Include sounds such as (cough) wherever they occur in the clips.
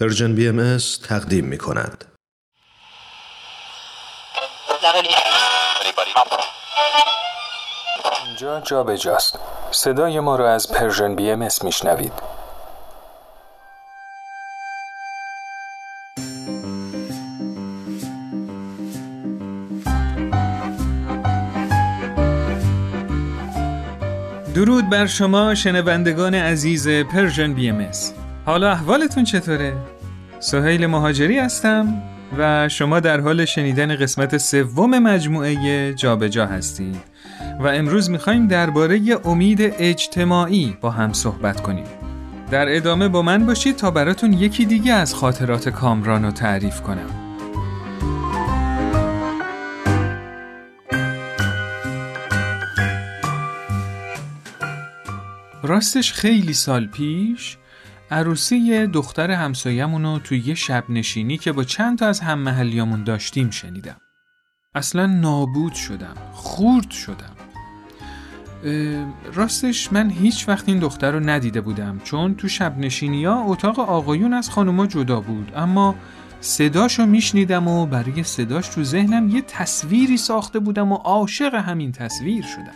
Persian BM تقدیم می کند. اینجا جا به جاست. صدای ما را از Persian BM میشنوید. درود بر شما شنوندگان عزیز Persian BM حالا احوالتون چطوره؟ سهیل مهاجری هستم و شما در حال شنیدن قسمت سوم مجموعه جابجا جا هستید و امروز می‌خوایم درباره امید اجتماعی با هم صحبت کنیم در ادامه با من باشید تا براتون یکی دیگه از خاطرات کامران رو تعریف کنم راستش خیلی سال پیش عروسی دختر همسایمون رو توی یه شب نشینی که با چند تا از هم محلیامون داشتیم شنیدم. اصلا نابود شدم. خورد شدم. راستش من هیچ وقت این دختر رو ندیده بودم چون تو شب نشینی ها اتاق آقایون از خانوما جدا بود اما صداش رو میشنیدم و برای صداش تو ذهنم یه تصویری ساخته بودم و عاشق همین تصویر شدم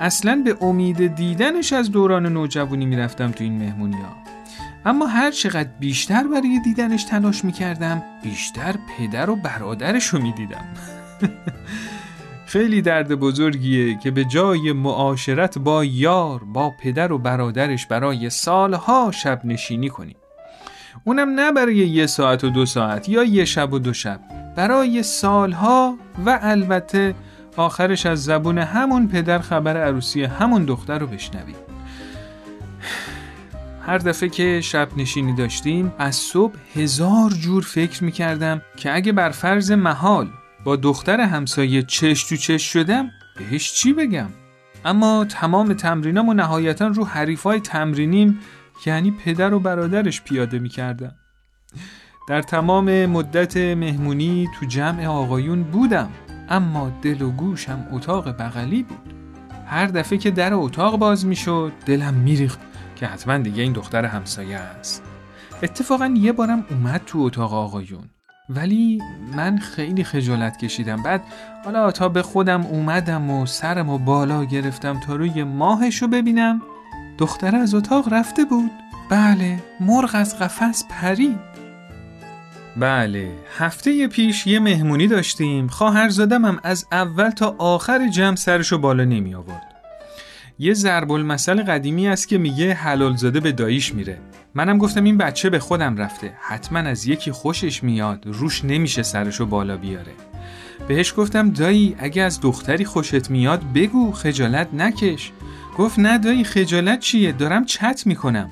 اصلا به امید دیدنش از دوران نوجوانی می‌رفتم تو این مهمونی ها. اما هر چقدر بیشتر برای دیدنش تلاش می‌کردم بیشتر پدر و برادرش رو می‌دیدم. (laughs) خیلی درد بزرگیه که به جای معاشرت با یار با پدر و برادرش برای سالها شب نشینی کنیم اونم نه برای یه ساعت و دو ساعت یا یه شب و دو شب برای سالها و البته آخرش از زبون همون پدر خبر عروسی همون دختر رو بشنویم هر دفعه که شب نشینی داشتیم از صبح هزار جور فکر می‌کردم که اگه بر فرض محال با دختر همسایه چش تو چش شدم بهش چی بگم؟ اما تمام تمرینام و نهایتا رو حریفای تمرینیم یعنی پدر و برادرش پیاده می‌کردم. در تمام مدت مهمونی تو جمع آقایون بودم اما دل و گوشم اتاق بغلی بود. هر دفعه که در اتاق باز می‌شد دلم میریخت. که حتما دیگه این دختر همسایه است. اتفاقا یه بارم اومد تو اتاق آقایون. ولی من خیلی خجالت کشیدم. بعد حالا تا به خودم اومدم و سرم و بالا گرفتم تا روی ماهش رو ببینم دختر از اتاق رفته بود. بله مرغ از قفس پری بله هفته پیش یه مهمونی داشتیم. خواهرزادم هم از اول تا آخر جمع سرشو بالا نمی آورد یه ضرب المثل قدیمی است که میگه حلال زاده به داییش میره. منم گفتم این بچه به خودم رفته. حتما از یکی خوشش میاد. روش نمیشه سرشو بالا بیاره. بهش گفتم دایی اگه از دختری خوشت میاد بگو خجالت نکش. گفت نه دایی خجالت چیه؟ دارم چت می‌کنم.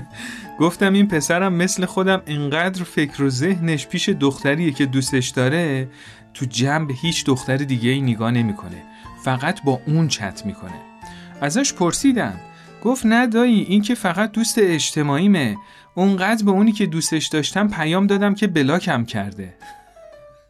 (laughs) گفتم این پسرم مثل خودم انقدر فکر و ذهنش پیش دختریه که دوستش داره تو جنب هیچ دختر دیگه ای نگاه نمی‌کنه. فقط با اون چت می‌کنه. ازش پرسیدم. گفت نه دایی این که فقط دوست اجتماعیمه. اونقدر به اونی که دوستش داشتم پیام دادم که بلاکم کرده.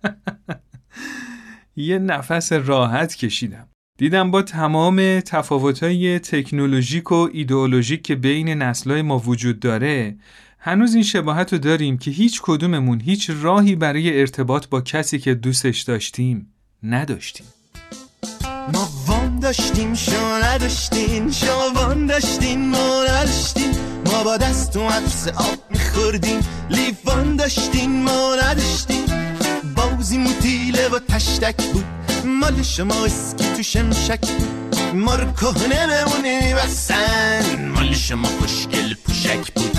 (laughs) یه نفس راحت کشیدم. دیدم با تمام تفاوتهای تکنولوژیک و ایدئولوژیک که بین نسلهای ما وجود داره هنوز این شباهت رو داریم که هیچ کدوممون هیچ راهی برای ارتباط با کسی که دوستش داشتیم نداشتیم. داشتیم شما نداشتین شما وان داشتین ما نداشتین ما با دست و عطس آب میخوردیم. لیوان داشتین ما نداشتین بازی موتیله و تشتک بود. مال شما اسکی تو شمشک بود. ما رو کهنه مال شما خوشگل پوشک بود.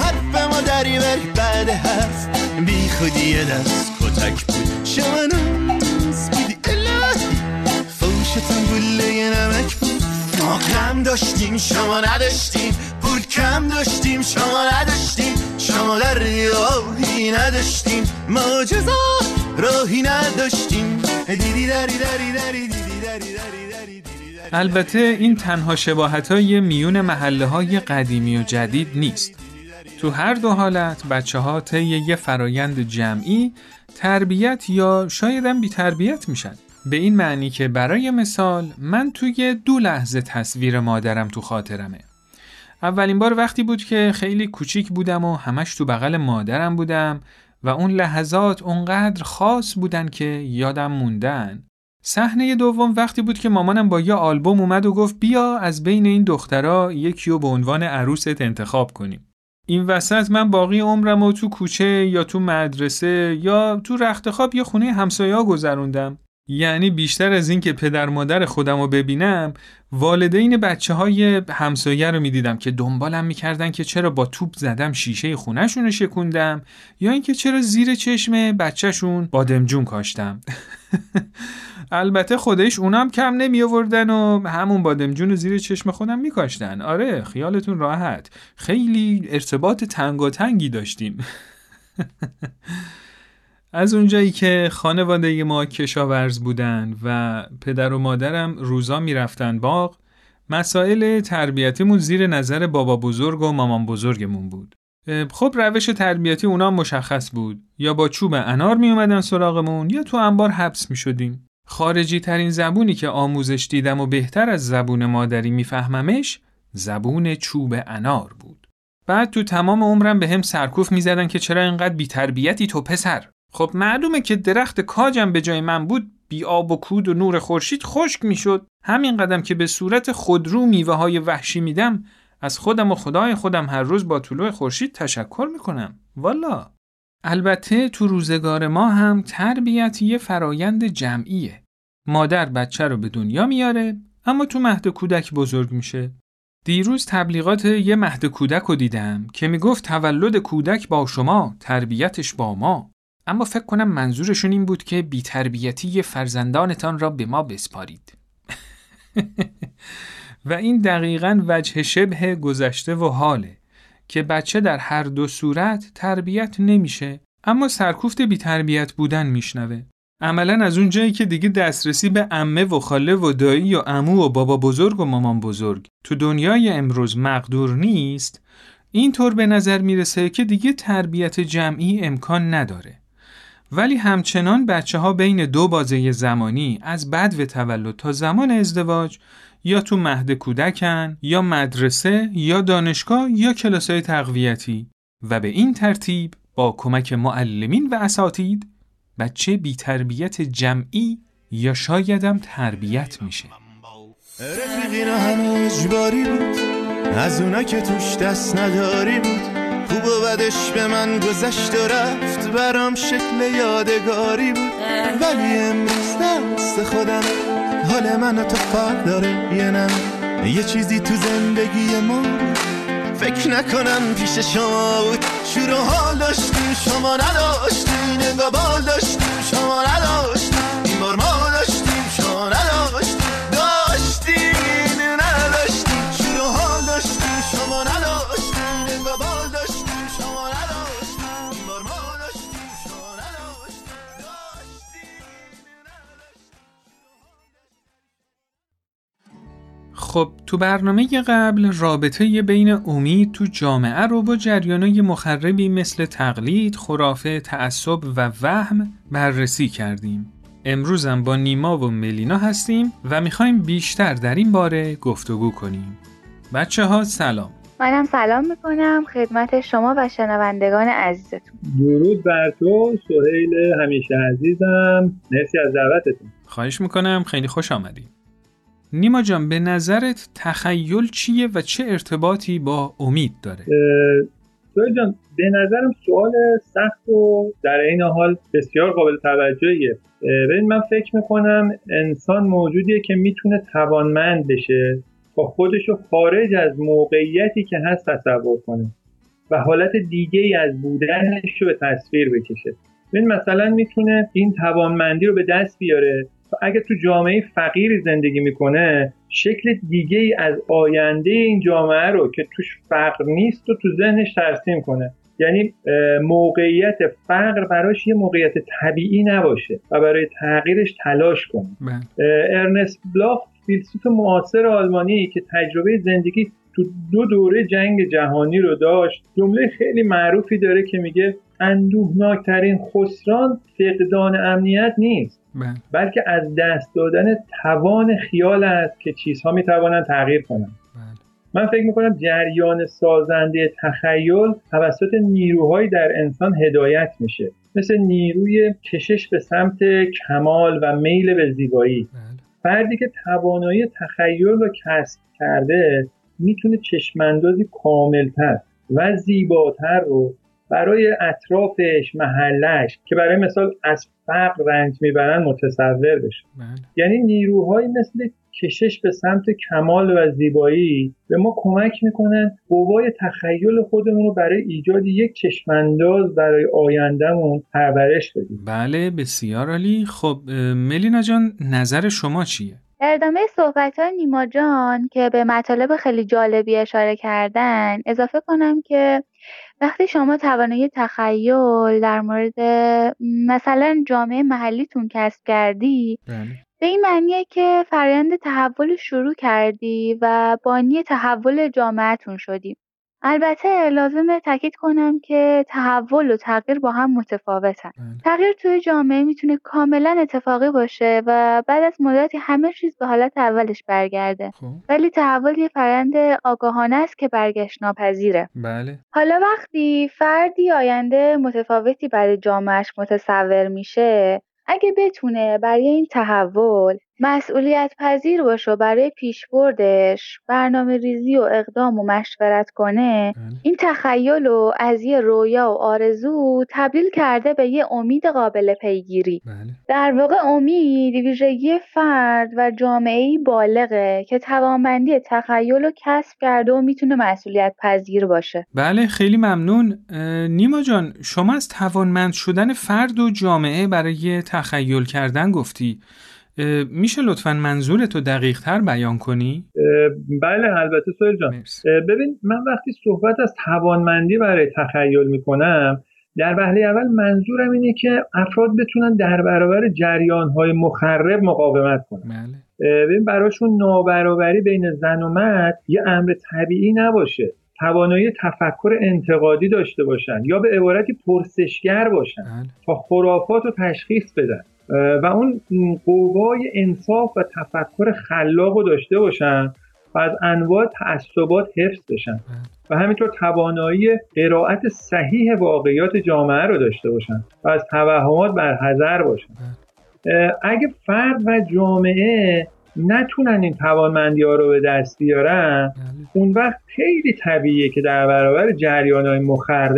حرف ما دری بری بعد هست. بی خودی دست کتک بود. شما کم داشتیم شما نداشتیم. پول کم داشتیم شما نداشتیم. شما در راهی نداشتیم. ما جزا راهی نداشتیم. دیدی دری دری دری دیدی دری دری البته این تنها شباهت های میون محله های قدیمی و جدید نیست. تو هر دو حالت بچه ها طی یه فرایند جمعی تربیت یا شایدم بی تربیت میشن. به این معنی که برای مثال من توی دو لحظه تصویر مادرم تو خاطرمه اولین بار وقتی بود که خیلی کوچیک بودم و همش تو بغل مادرم بودم و اون لحظات اونقدر خاص بودن که یادم موندن. صحنه دوم وقتی بود که مامانم با یه آلبوم اومد و گفت بیا از بین این دخترها یکی رو به عنوان عروست انتخاب کنیم. این وسط من باقی عمرم و تو کوچه یا تو مدرسه یا تو رخت خواب یه خونه همسایه گذروندم. یعنی بیشتر از این که پدر مادر خودم رو ببینم والدین بچه های همسایه رو می‌دیدم که دنبالم می‌کردن که چرا با توپ زدم شیشه خونهشون رو شکوندم یا اینکه چرا زیر چشم بچهشون بادمجون کاشتم. (laughs) البته خودش اونم کم نمی آوردن و همون بادمجون رو زیر چشم خودم میکاشتن. آره خیالتون راحت. خیلی ارتباط تنگاتنگی داشتیم. (laughs) از اونجایی که خانواده ما کشاورز بودن و پدر و مادرم روزا می‌رفتن باغ مسائل تربیتیمون زیر نظر بابا بزرگ و مامان بزرگمون بود. خب روش تربیتی اونا مشخص بود. یا با چوب انار می اومدن سراغمون یا تو انبار حبس می شدیم خارجی ترین زبونی که آموزش دیدم و بهتر از زبون مادری میفهممش زبون چوب انار بود. بعد تو تمام عمرم به هم سرکوف می‌زدن که چرا اینقدر بیتربیتی تو پسر؟ خب معلومه که درخت کاجم به جای من بود بی آب و کود و نور خورشید خشک می‌شد. همین قدم که به صورت خودرو میوه های وحشی میدم از خودم و خدای خودم هر روز با طلوع خورشید تشکر می‌کنم. والا. البته تو روزگار ما هم تربیت یه فرایند جمعیه. مادر بچه رو به دنیا میاره اما تو مهد کودک بزرگ میشه. دیروز تبلیغات یه مهد کودک رو دیدم که می‌گفت تولد کودک با شما تربیتش با ما. اما فکر کنم منظورشون این بود که بیتربیتی فرزندانتان را به ما بسپارید. (laughs) و این دقیقا وجه شبه گذشته و حاله که بچه در هر دو صورت تربیت نمیشه اما سرکوفت بیتربیت بودن میشنوه. عملا از اون جایی که دیگه دسترسی به امه و خاله و دایی و امو و بابا بزرگ و مامان بزرگ تو دنیای امروز مقدور نیست اینطور به نظر می‌رسه که دیگه تربیت جمعی امکان نداره ولی همچنان بچه ها بین دو بازه زمانی از بد تولد تا زمان ازدواج یا تو مهد کودکن یا مدرسه یا دانشگاه یا کلاسای تقویتی. و به این ترتیب با کمک معلمین و اساتید بچه بی تربیت جمعی یا شایدم تربیت میشه. رفیقین همه اجباری بود از اونا که توش دست نداری بود. خوب و بدش به من گذشت و رفت. برام شکل یادگاری بود. ولی امروز دست خودم حال من تو فرق داره. یه نه یه چیزی تو زندگی ما فکر نکنم پیش شما بود. شور و حال داشتیم شما نداشتیم. نگاه بال داشتیم شما نداشتیم. خب تو برنامه قبل رابطه بین امید تو جامعه رو با جریانای مخربی مثل تقلید، خرافه، تعصب و وهم بررسی کردیم. امروزم با نیما و ملینا هستیم و می‌خوایم بیشتر در این باره گفتگو کنیم. بچه ها سلام. منم سلام می‌کنم خدمت شما و شنوندگان عزیزتون درود بر تو سهیل همیشه عزیزم مرسی از دعوتتون خواهش می‌کنم خیلی خوش آمدید. نیما جان به نظرت تخیل چیه و چه ارتباطی با امید داره؟ سهیل جان به نظرم سوال سخت و در این حال بسیار قابل توجهیه ببین من فکر می‌کنم انسان موجودیه که می‌تونه توانمند بشه با خودش خارج از موقعیتی که هست تصور کنه و حالت دیگه ای از بودنش رو به تصویر بکشه ببین مثلا می‌تونه این توانمندی رو به دست بیاره اگه تو جامعه فقیری زندگی می‌کنه شکل دیگه ای از آینده این جامعه رو که توش فقر نیست و تو ذهنش ترسیم کنه یعنی موقعیت فقر براش یه موقعیت طبیعی نباشه و برای تغییرش تلاش کنه بله. ارنست بلاخ فیلسوف معاصر آلمانی که تجربه زندگی تو دو دوره جنگ جهانی رو داشت جمله خیلی معروفی داره که میگه اندوهناکترین خسران فقدان امنیت نیست بله. بلکه از دست دادن توان خیال است که چیزها می‌توانند تغییر کنند بله. من فکر می‌کنم جریان سازنده تخیل توسط نیروهایی در انسان هدایت میشه مثل نیروی کشش به سمت کمال و میل به زیبایی بله. فردی که توانایی تخیل رو کسب کرده می‌تونه چشماندازی کاملتر و زیباتر رو برای اطرافش محلش که برای مثال از فقر رنج می‌برن متصور بشه بله. یعنی نیروهایی مثل کشش به سمت کمال و زیبایی به ما کمک می‌کنن قوای تخیل خودمون رو برای ایجاد یک چشمانداز برای آیندهمون پرورش بدیم بله بسیار عالی خب ملینا جان نظر شما چیه؟ در ادامه صحبت های نیما جان که به مطالب خیلی جالبی اشاره کردن اضافه کنم که وقتی شما توانایی تخیل در مورد مثلا جامعه محلیتون کسب کردی بله. به این معنیه که فرآیند تحول شروع کردی و بانی تحول جامعهتون شدی. البته لازمه تاکید کنم که تحول و تغییر با هم متفاوتن. بله. تغییر توی جامعه می‌تونه کاملا اتفاقی باشه و بعد از مدتی همه چیز به حالت اولش برگرده. خب. ولی تحول یه فرآیند آگاهانه است که برگشت ناپذیره. بله. حالا وقتی فردی آینده متفاوتی برای جامعهش متصور میشه اگه بتونه برای این تحول مسئولیت پذیر باشه و برای پیشبردش برنامه ریزی و اقدام و مشورت کنه بله. این تخیل رو از یه رویا و آرزو تبدیل کرده به یه امید قابل پیگیری. بله. در واقع امید ویژگی فرد و جامعه بالغه که توانمندی تخیل رو کسب کرده و می‌تونه مسئولیت پذیر باشه. بله خیلی ممنون. نیما جان شما از توانمند شدن فرد و جامعه برای تخیل کردن گفتی. میشه لطفا منظورتو دقیق تر بیان کنی؟ بله البته سویل جان. ببین من وقتی صحبت از توانمندی برای تخیل می‌کنم در وهله اول منظورم اینه که افراد بتونن در برابر جریانهای مخرب مقاومت کنن. بله. ببین براشون نابرابری بین زن و مرد یه امر طبیعی نباشه. توانایی تفکر انتقادی داشته باشن یا به عبارتی پرسشگر باشن بله. تا خرافات رو تشخیص بدن. و اون قوای انصاف و تفکر خلاق رو داشته باشن و از انواع تعصبات حفظ بشن. و همینطور توانایی قرائت صحیح واقعیات جامعه رو داشته باشن و از توهمات برحذر باشن. اه، اگه فرد و جامعه نتونن این توانمندی ها رو به دست بیارن. بله. اون وقت خیلی طبیعیه که در برابر جریان های مخرب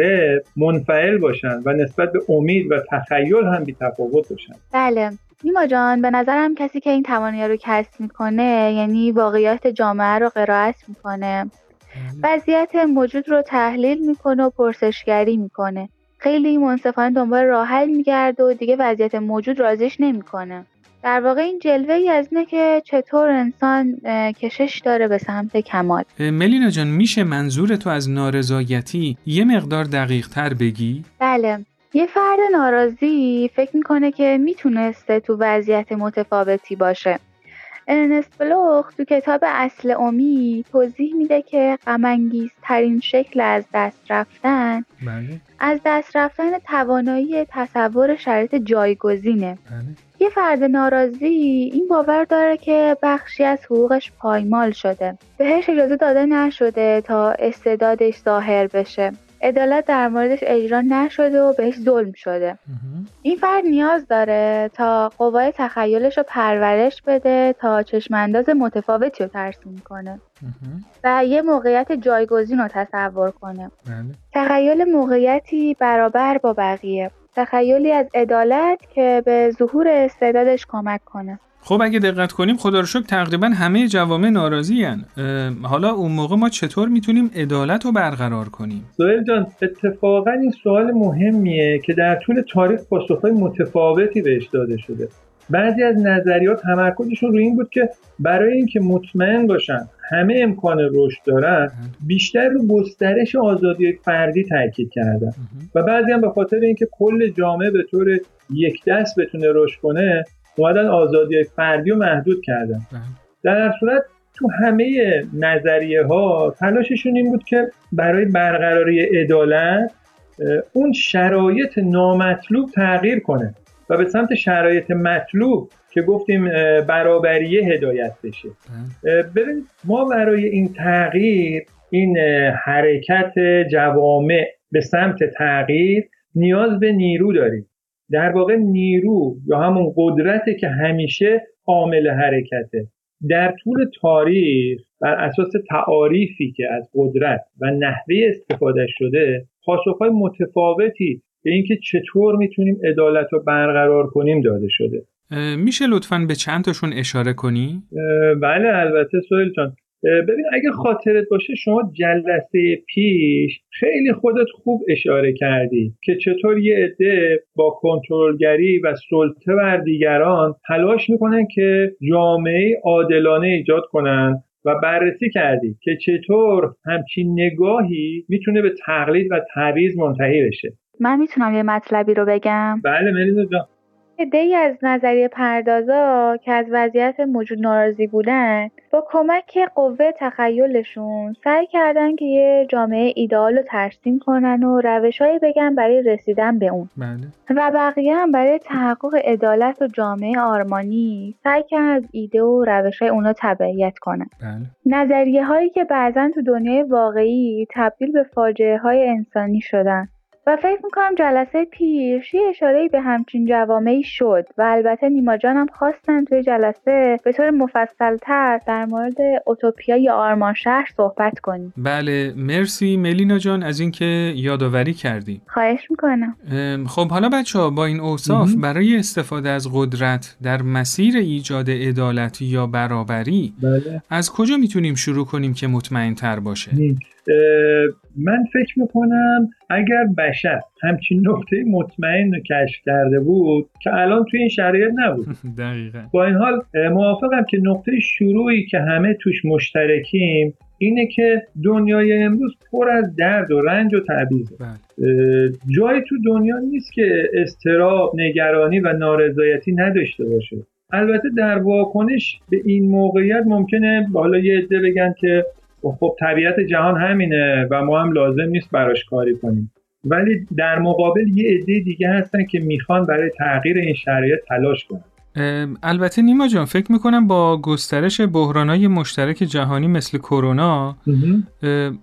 منفعل باشن و نسبت به امید و تخیل هم بی تفاوت باشن. بله. نیما جان به نظرم کسی که این توانایی رو کسب می‌کنه یعنی واقعیات جامعه رو قرائت می‌کنه. بله. وضعیت موجود رو تحلیل می‌کنه و پرسشگری می‌کنه. خیلی منصفانه دنبال راه حل میگرده و دیگه وضعیت موجود راضیش نمی‌کنه. در واقع این جلوه ای از اینه که چطور انسان کشش داره به سمت کمال. ملینا جان میشه منظورتو از نارضایتی یه مقدار دقیق تر بگی؟ بله. یه فرد ناراضی فکر می‌کنه که می‌تونسته تو وضعیت متفاوتی باشه. ارنست بلوخ تو کتاب اصل امید توضیح میده که ترین شکل از دست رفتن بله. از دست رفتن توانایی تصور شرایط جایگزینه. بله. یه فرد ناراضی این باور داره که بخشی از حقوقش پایمال شده. بهش اجازه داده نشده تا استعدادش ظاهر بشه. عدالت در موردش اجرا نشده و بهش ظلم شده. این فرد نیاز داره تا قوای تخیلش رو پرورش بده تا چشمانداز متفاوتی رو ترسیم کنه. و یه موقعیت جایگزین رو تصور کنه. بله. تخیل موقعیتی برابر با بقیه. تخیلی از عدالت که به ظهور استعدادش کمک کنه. خب اگه دقت کنیم خدا رو شکر تقریبا همه جوامع ناراضی هن. حالا اون موقع ما چطور می‌تونیم عدالت رو برقرار کنیم سوهل جان اتفاقا این سوال مهمیه که در طول تاریخ پاسخهای متفاوتی بهش داده شده بعضی از نظریات تمرکزشون روی این بود که برای اینکه مطمئن باشن همه امکان رشد دارن بیشتر رو گسترش آزادی فردی تاکید کردن. و بعضی هم به خاطر اینکه کل جامعه به طور یک دست بتونه رشد کنه اومدن آزادی فردی رو محدود کردن. بله. در هر صورت تو همه نظریه ها تلاششون این بود که برای برقراری عدالت اون شرایط نامطلوب تغییر کنه و به سمت شرایط مطلوب که گفتیم برابریه هدایت بشه. ببین ما برای این تغییر این حرکت جوامع به سمت تغییر نیاز به نیرو داریم. در واقع نیرو یا همون قدرته که همیشه عامل حرکته. در طول تاریخ بر اساس تعاریفی که از قدرت و نحوه استفاده شده پاسخهای متفاوتی به اینکه چطور می‌تونیم عدالت رو برقرار کنیم داده شده. میشه لطفا به چند تاشون اشاره کنی؟ بله البته سویل جان. ببین اگه خاطرت باشه شما جلسه پیش خیلی خودت خوب اشاره کردی که چطور یه عده با کنترلگری و سلطه بر دیگران تلاش می‌کنن که جامعه عادلانه ایجاد کنن و بررسی کردی که چطور همچین نگاهی می‌تونه به تقلید و تعویض منتهی بشه. من می‌تونم یه مطلبی رو بگم؟ بله مرینا جان. ای از نظریه پردازا که از وضعیت موجود ناراضی بودن با کمک قوه تخیلشون سعی کردن که یه جامعه ایدئال رو ترسیم کنن و روشهایی بگن برای رسیدن به اون بله. و بقیه هم برای تحقق عدالت و جامعه آرمانی سعی کردن از ایده و روش های اونا تبعیت کنن بله. نظریه هایی که بعضا تو دنیای واقعی تبدیل به فاجعه های انسانی شدن و فکر می‌کنم جلسه پیش یه اشاره به همچین جوامعی شد و البته نیما جانم خواستن توی جلسه به طور مفصلتر در مورد اوتوپیا یا آرمان شهر صحبت کنیم. بله مرسی ملینا جان از اینکه یادآوری کردی. خواهش می‌کنم. خب حالا بچه ها با این اوصاف برای استفاده از قدرت در مسیر ایجاد عدالت یا برابری بله. از کجا می‌تونیم شروع کنیم که مطمئن تر باشه من فکر می‌کنم اگر بشر همچین نقطه مطمئن رو کشف کرده بود که الان توی این شرایط نبود. (laughs) دقیقا. با این حال موافقم که نقطه شروعی که همه توش مشترکیم اینه که دنیای امروز پر از درد و رنج و تعبیزه بله. جایی تو دنیا نیست که استراب نگرانی و نارضایتی نداشته باشه. البته در واکنش به این موقعیت ممکنه حالا یه عده بگن که خب طبیعت جهان همینه و ما هم لازم نیست براش کاری کنیم. ولی در مقابل یه عده دیگه هستن که می‌خوان برای تغییر این شرایط تلاش کنن. البته نیما جان فکر می‌کنم با گسترش بحرانای مشترک جهانی مثل کرونا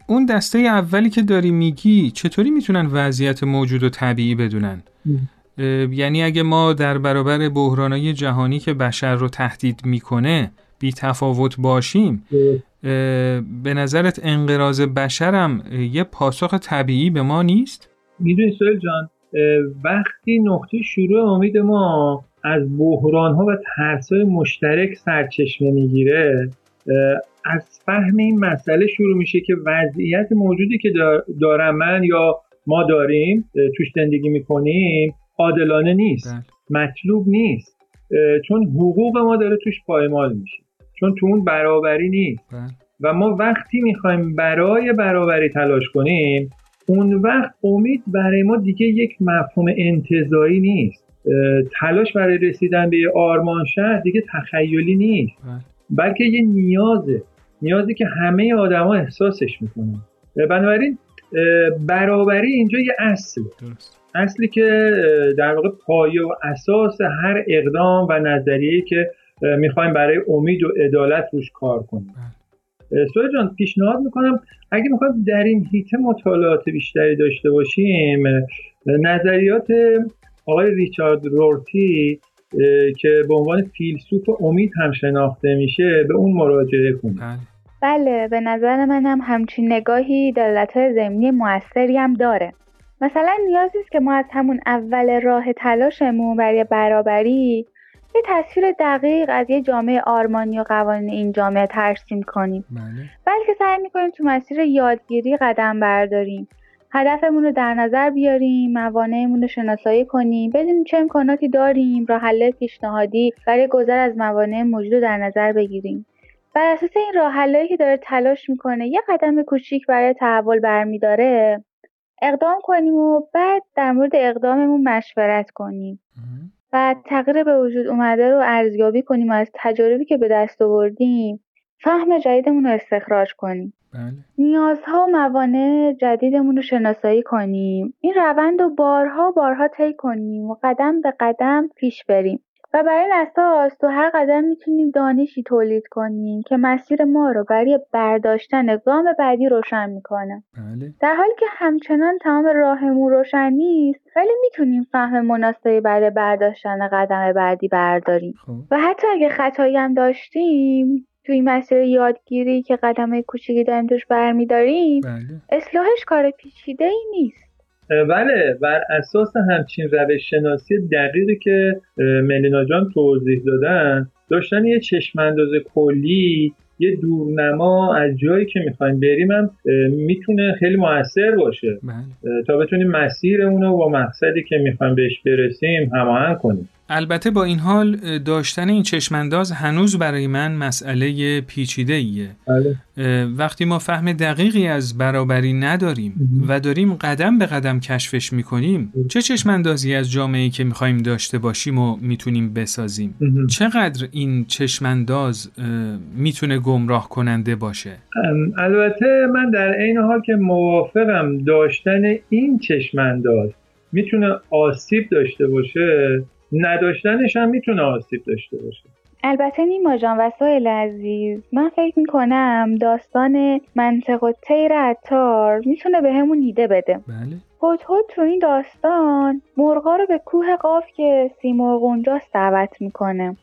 اون دسته اولی که داری میگی چطوری می‌تونن وضعیت موجود و طبیعی بدونن؟ یعنی اگه ما در برابر بحرانای جهانی که بشر رو تهدید می‌کنه بی تفاوت باشیم به نظرت انقراض بشرم یه پاسخ طبیعی به ما نیست؟ می‌دونی سویل جان وقتی نقطه شروع امید ما از بحران ها و ترس های مشترک سرچشمه می‌گیره از فهم این مسئله شروع میشه که وضعیت موجودی که دارم من یا ما داریم توش زندگی می‌کنیم عادلانه نیست بله. مطلوب نیست چون حقوق ما داره توش پایمال میشه چون تو اون برابری نیست. بله. و ما وقتی می‌خوایم برای برابری تلاش کنیم اون وقت امید برای ما دیگه یک مفهوم انتظایی نیست. تلاش برای رسیدن به آرمان شهر دیگه تخیلی نیست. بله. بلکه یه نیازه. نیازی که همه آدما احساسش می‌کنن. بنابراین برابری اینجا یه اصل اصلی که در واقع پایه و اساس هر اقدام و نظریه‌ای که می‌خوایم برای امید و عدالت روش کار کنیم. سوی جان پیشنهاد می‌کنم اگه می‌خوایم در این هیته مطالعات بیشتری داشته باشیم نظریات آقای ریچارد رورتی که به عنوان فیلسوف امید هم شناخته میشه به اون مراجعه کنیم. بله. به نظر من هم همچین نگاهی دلالت زمینی موثری هم داره. مثلا نیازی است که ما از همون اول راه تلاشمون برای برابری یه تصویر دقیق از یه جامعه آرمانی و قوانین این جامعه ترسیم کنیم. بله. بلکه سعی می‌کنیم تو مسیر یادگیری قدم برداریم. هدفمون رو در نظر بیاریم موانعمون رو شناسایی کنیم بدونیم چه امکاناتی داریم راه حل پیشنهادی برای گذر از موانع موجود رو در نظر بگیریم. بر اساس این راه که داره تلاش می‌کنه یه قدم کوچیک برای تحول برمیداره اقدام کنیم و بعد در مورد اقداممون مشورت کنیم. و تغییر به وجود اومده رو ارزیابی کنیم و از تجاربی که به دست آوردیم فهم جدیدمون رو استخراج کنیم. بله. نیازها و موانع جدیدمون رو شناسایی کنیم. این روند رو بارها بارها طی کنیم و قدم به قدم پیش بریم. و بر این اساس تو هر قدم می‌تونیم دانشی تولید کنیم که مسیر ما رو برای برداشتن گام بعدی روشن می‌کنه. بله. در حالی که همچنان تمام راهمون روشن نیست ولی می‌تونیم فهم مناسبی برای برداشتن قدم بعدی برداریم. خب. و حتی اگه خطایی هم داشتیم توی مسیر یادگیری که قدم کوچیکی داریم توش برمیداریم بله. اصلاحش کار پیچیده ای نیست. بله بر اساس همچین روش شناسی دقیقی که ملینا جان توضیح دادن داشتن یه چشم انداز کلی یه دورنما از جایی که می‌خوایم بریم هم می‌تونه خیلی موثر باشه. بله. تا بتونیم مسیرمون رو با مقصدی که می‌خوایم بهش برسیم هماهنگ کنیم. البته با این حال داشتن این چشمانداز هنوز برای من مسئله پیچیده ایه بله وقتی ما فهم دقیقی از برابری نداریم. و داریم قدم به قدم کشفش می‌کنیم چه چشماندازی از جامعه که می‌خوایم داشته باشیم و می‌تونیم بسازیم. چقدر این چشمانداز می‌تونه گمراه کننده باشه؟ البته من در عین حال که موافقم داشتن این چشمانداز می‌تونه آسیب داشته باشه. نداشتنش هم می‌تونه آسیب داشته باشه. البته نیما جان و سهیل عزیز من فکر می‌کنم داستان منطق و تیر عطار می‌تونه به همون ایده بده. بله. هدهد تو این داستان مرغا رو به کوه قاف که سیمرغ اونجاست دعوت می‌کنه.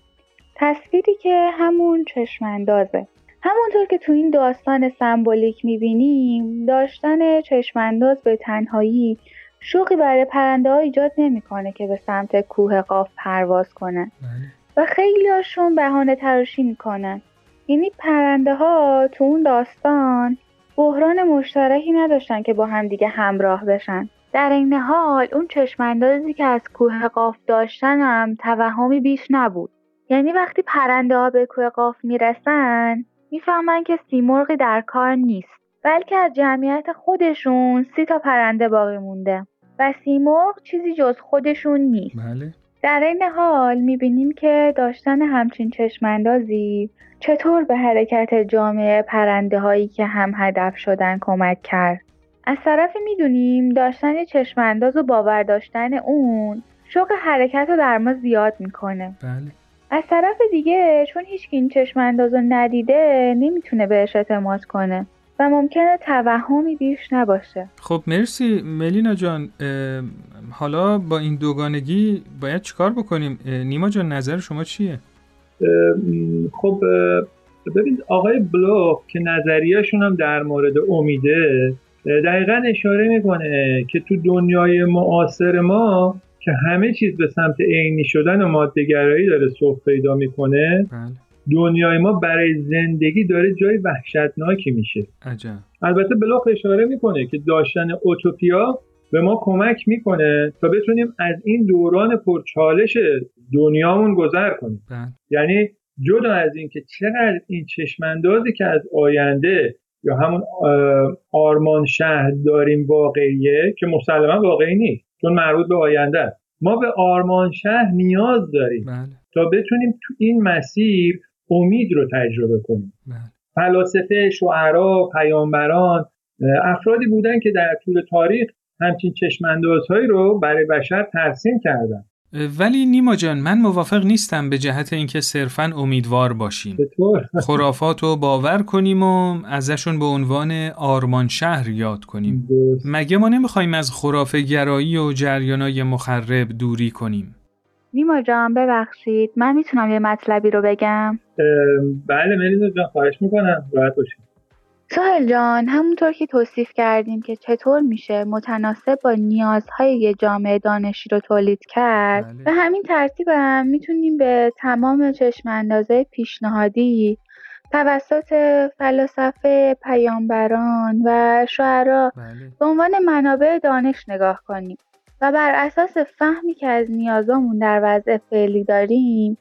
تصویری که همون چشماندازه. همونطور که تو این داستان سمبولیک می‌بینیم داشتن چشمانداز به تنهایی شوقی برای پرنده ها ایجاد نمی‌کنه که به سمت کوه قاف پرواز کنن. بله. و خیلی هاشون بهانه تراشی می‌کنن. یعنی پرنده ها تو اون داستان بحران مشترکی نداشتن که با هم دیگه همراه بشن. در این حال اون چشماندازی که از کوه قاف داشتن هم توهمی بیش نبود. یعنی وقتی پرنده ها به کوه قاف می‌رسن می‌فهمن که سیمرغی در کار نیست بلکه از جمعیت خودشون سی تا پرنده باقی مونده. و سیمرغ چیزی جز خودشون نیست بله در این حال می‌بینیم که داشتن همچین چشماندازی چطور به حرکت جامعه پرنده هایی که هم هدف شدن کمک کرد. از طرفی می‌دونیم داشتن چشمانداز و باور داشتن اون شوق حرکت رو در ما زیاد می‌کنه. بله از طرف دیگه چون هیچ این چشمانداز رو ندیده نمی‌تونه بهش اعتماد کنه و ممکنه توهمی بیش نباشه. خب مرسی ملینا جان. حالا با این دوگانگی باید چیکار بکنیم؟ نیما جان نظر شما چیه؟ خب ببین آقای بلوک که نظریهشون هم در مورد امیده دقیقا اشاره می‌کنه که تو دنیای معاصر ما که همه چیز به سمت عینی شدن و مادهگرایی داره سوق پیدا می‌کنه بله. دنیای ما برای زندگی داره جای وحشتناکی میشه. عجب. البته بلاخ اشاره می‌کنه که داشتن اوتوپیا به ما کمک می‌کنه تا بتونیم از این دوران پرچالش دنیامون گذر کنیم. بله. یعنی جدا از اینکه چقدر این چشماندازی که از آینده یا همون آرمان شهر داریم واقعیه که مسلما واقعی نیست چون مربوط به آینده است. ما به آرمان شهر نیاز داریم بله. تا بتونیم تو این مسیر امید رو تجربه کنیم. بله. فلاسفه شعرا پیامبران افرادی بودن که در طول تاریخ همچین چشماندازهایی رو برای بشر ترسیم کردن. ولی نیما جان من موافق نیستم به جهت اینکه صرفا امیدوار باشیم. خرافات رو باور کنیم و ازشون به عنوان آرمان شهر یاد کنیم. مگه ما نمی‌خوایم از خرافه گرایی و جریانای مخرب دوری کنیم؟ نیما جان ببخشید. من می‌تونم یه مطلبی رو بگم؟ بله ملینا جان خواهش می‌کنم. راحت باشید. سهل جان همونطور که توصیف کردیم که چطور میشه متناسب با نیازهای یه جامعه دانشی رو تولید کرد؟ بله. به همین ترتیب هم می‌تونیم به تمام چشم اندازه پیشنهادی توسط فلاسفه پیامبران و شعرا بله. به عنوان منابع دانش نگاه کنیم. و بر اساس فهمی که از نیازامون در وضع فعلی داریم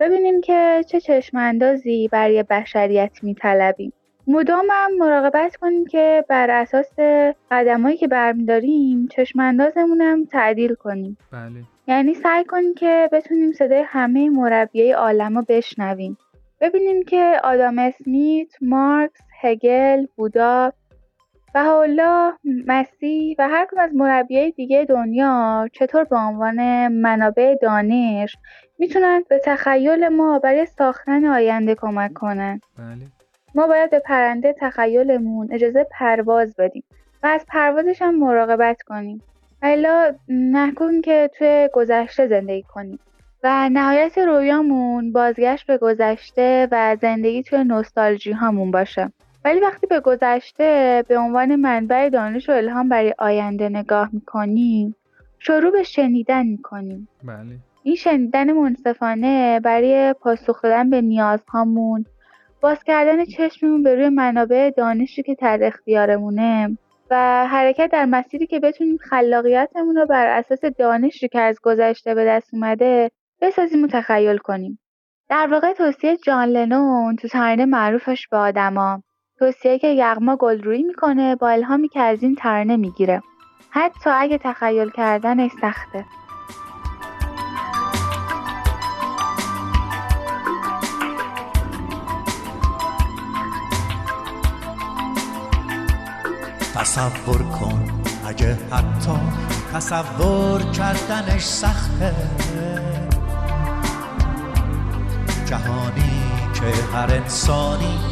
ببینیم که چه چشماندازی برای بشریت میطلبیم. مدام هم مراقبت کنیم که بر اساس قدمایی که برمیداریم چشماندازمون هم تعدیل کنیم. بله. یعنی سعی کنیم که بتونیم صدای همه مربیای عالم رو بشنویم. ببینیم که آدام اسمیت، مارکس، هگل، بودا حالا مسیح و هر کدوم از مربیای دیگه دنیا چطور به عنوان منابع دانش می‌تونن به تخیل ما برای ساختن آینده کمک کنن؟ بله. ما باید به پرنده تخیلمون اجازه پرواز بدیم و از پروازش هم مراقبت کنیم. حالا نکنیم که توی گذشته زندگی کنیم و نهایت رویامون بازگشت به گذشته و زندگی توی نوستالژی هامون باشه. ولی وقتی به گذشته به عنوان منبع دانش و الهام برای آینده نگاه می‌کنیم شروع به شنیدن می‌کنیم. بله. این شنیدن منصفانه برای پاسخ دادن به نیازهامون باز کردن چشممون به روی منابع دانشی که در اختیارمونه و حرکت در مسیری که بتونیم خلاقیتمون رو بر اساس دانشی که از گذشته به دست اومده بسازیم و تخیل کنیم. در واقع توصیه جان لنون تو ترانه معروفش به آدما. توصیه که یغما گلرویی می‌کنه با الهامی که از این ترانه می‌گیره. حتی اگه تخیل کردنش سخته. تصور کن اگه حتی تصور کردنش سخته. جهانی که هر انسانی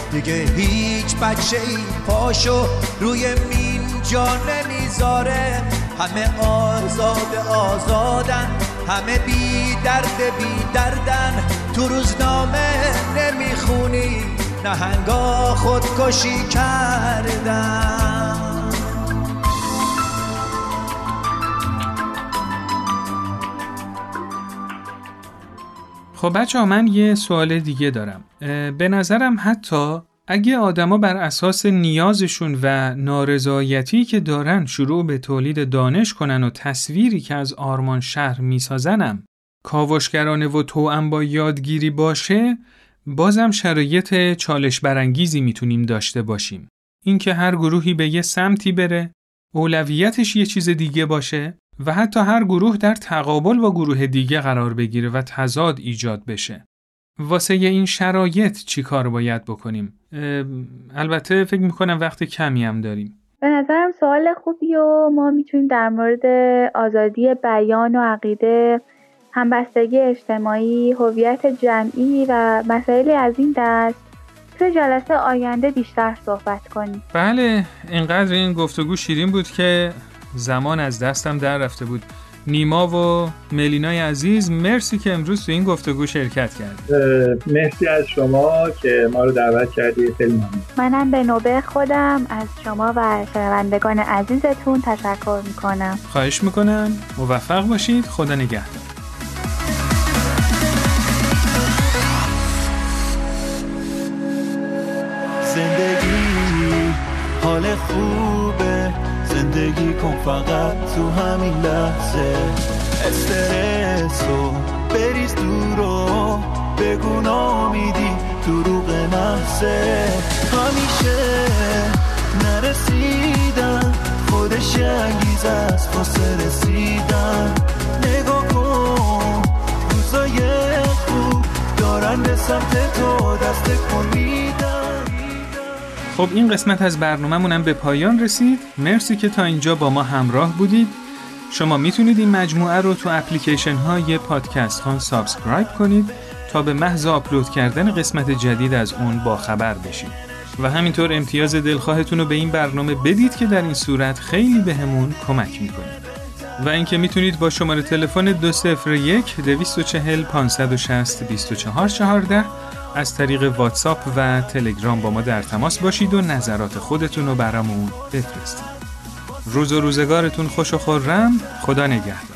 دیگه هیچ بچه ای پاشو روی مین جا نمی‌ذاره. همه آزاد آزادن همه بی درد بی دردن. تو روزنامه نمی‌خونی نهنگا خودکشی کردن. خب بچه ها من یه سوال دیگه دارم. به نظرم حتی اگه آدما بر اساس نیازشون و نارضایتی که دارن شروع به تولید دانش کنن و تصویری که از آرمان شهر میسازنم کاوشگرانه و توأم با یادگیری باشه بازم شرایط چالش برانگیزی می‌تونیم داشته باشیم. اینکه هر گروهی به یه سمتی بره اولویتش یه چیز دیگه باشه. و حتی هر گروه در تقابل با گروه دیگه قرار بگیره و تضاد ایجاد بشه. واسه این شرایط چی کار باید بکنیم؟ البته فکر می‌کنم وقت کمی هم داریم. به نظرم سوال خوبی و ما می‌تونیم در مورد آزادی بیان و عقیده همبستگی اجتماعی، هویت جمعی و مسائلی از این دست تو جلسه آینده بیشتر صحبت کنیم. بله، اینقدر این گفتگو شیرین بود که زمان از دستم در رفته بود. نیما و ملینای عزیز مرسی که امروز تو این گفتگو شرکت کرد. مرسی از شما که ما رو دعوت کردی. خیلی ممنون. منم به نوبه خودم از شما و شنوندگان عزیزتون تشکر می‌کنم. خواهش می‌کنم. موفق باشید. خدا نگهدار. زندگی حال زندگی کن فقط تو همین لحظه. استرس رو بریز دور و بگو نامیدی دروغ محصه همیشه نرسیدن خودش انگیز از واسه رسیدن. نگاه کن روزای خوب دارن به سمت تو دست کن خب این قسمت از برنامهمونم به پایان رسید. مرسی که تا اینجا با ما همراه بودید. شما می‌تونید این مجموعه رو تو اپلیکیشن های پادکست ها subscribe کنید تا به محض آپلود کردن قسمت جدید از اون با خبر بشید. و همینطور امتیاز دلخواهتون رو به این برنامه بدید که در این صورت خیلی بهمون به کمک می‌کنید و اینکه می‌تونید با شماره تلفن 201 240 560 2414 از طریق واتساپ و تلگرام با ما در تماس باشید و نظرات خودتون رو برامون بفرستید. روز و روزگارتون خوش و خورم خدا نگهدار.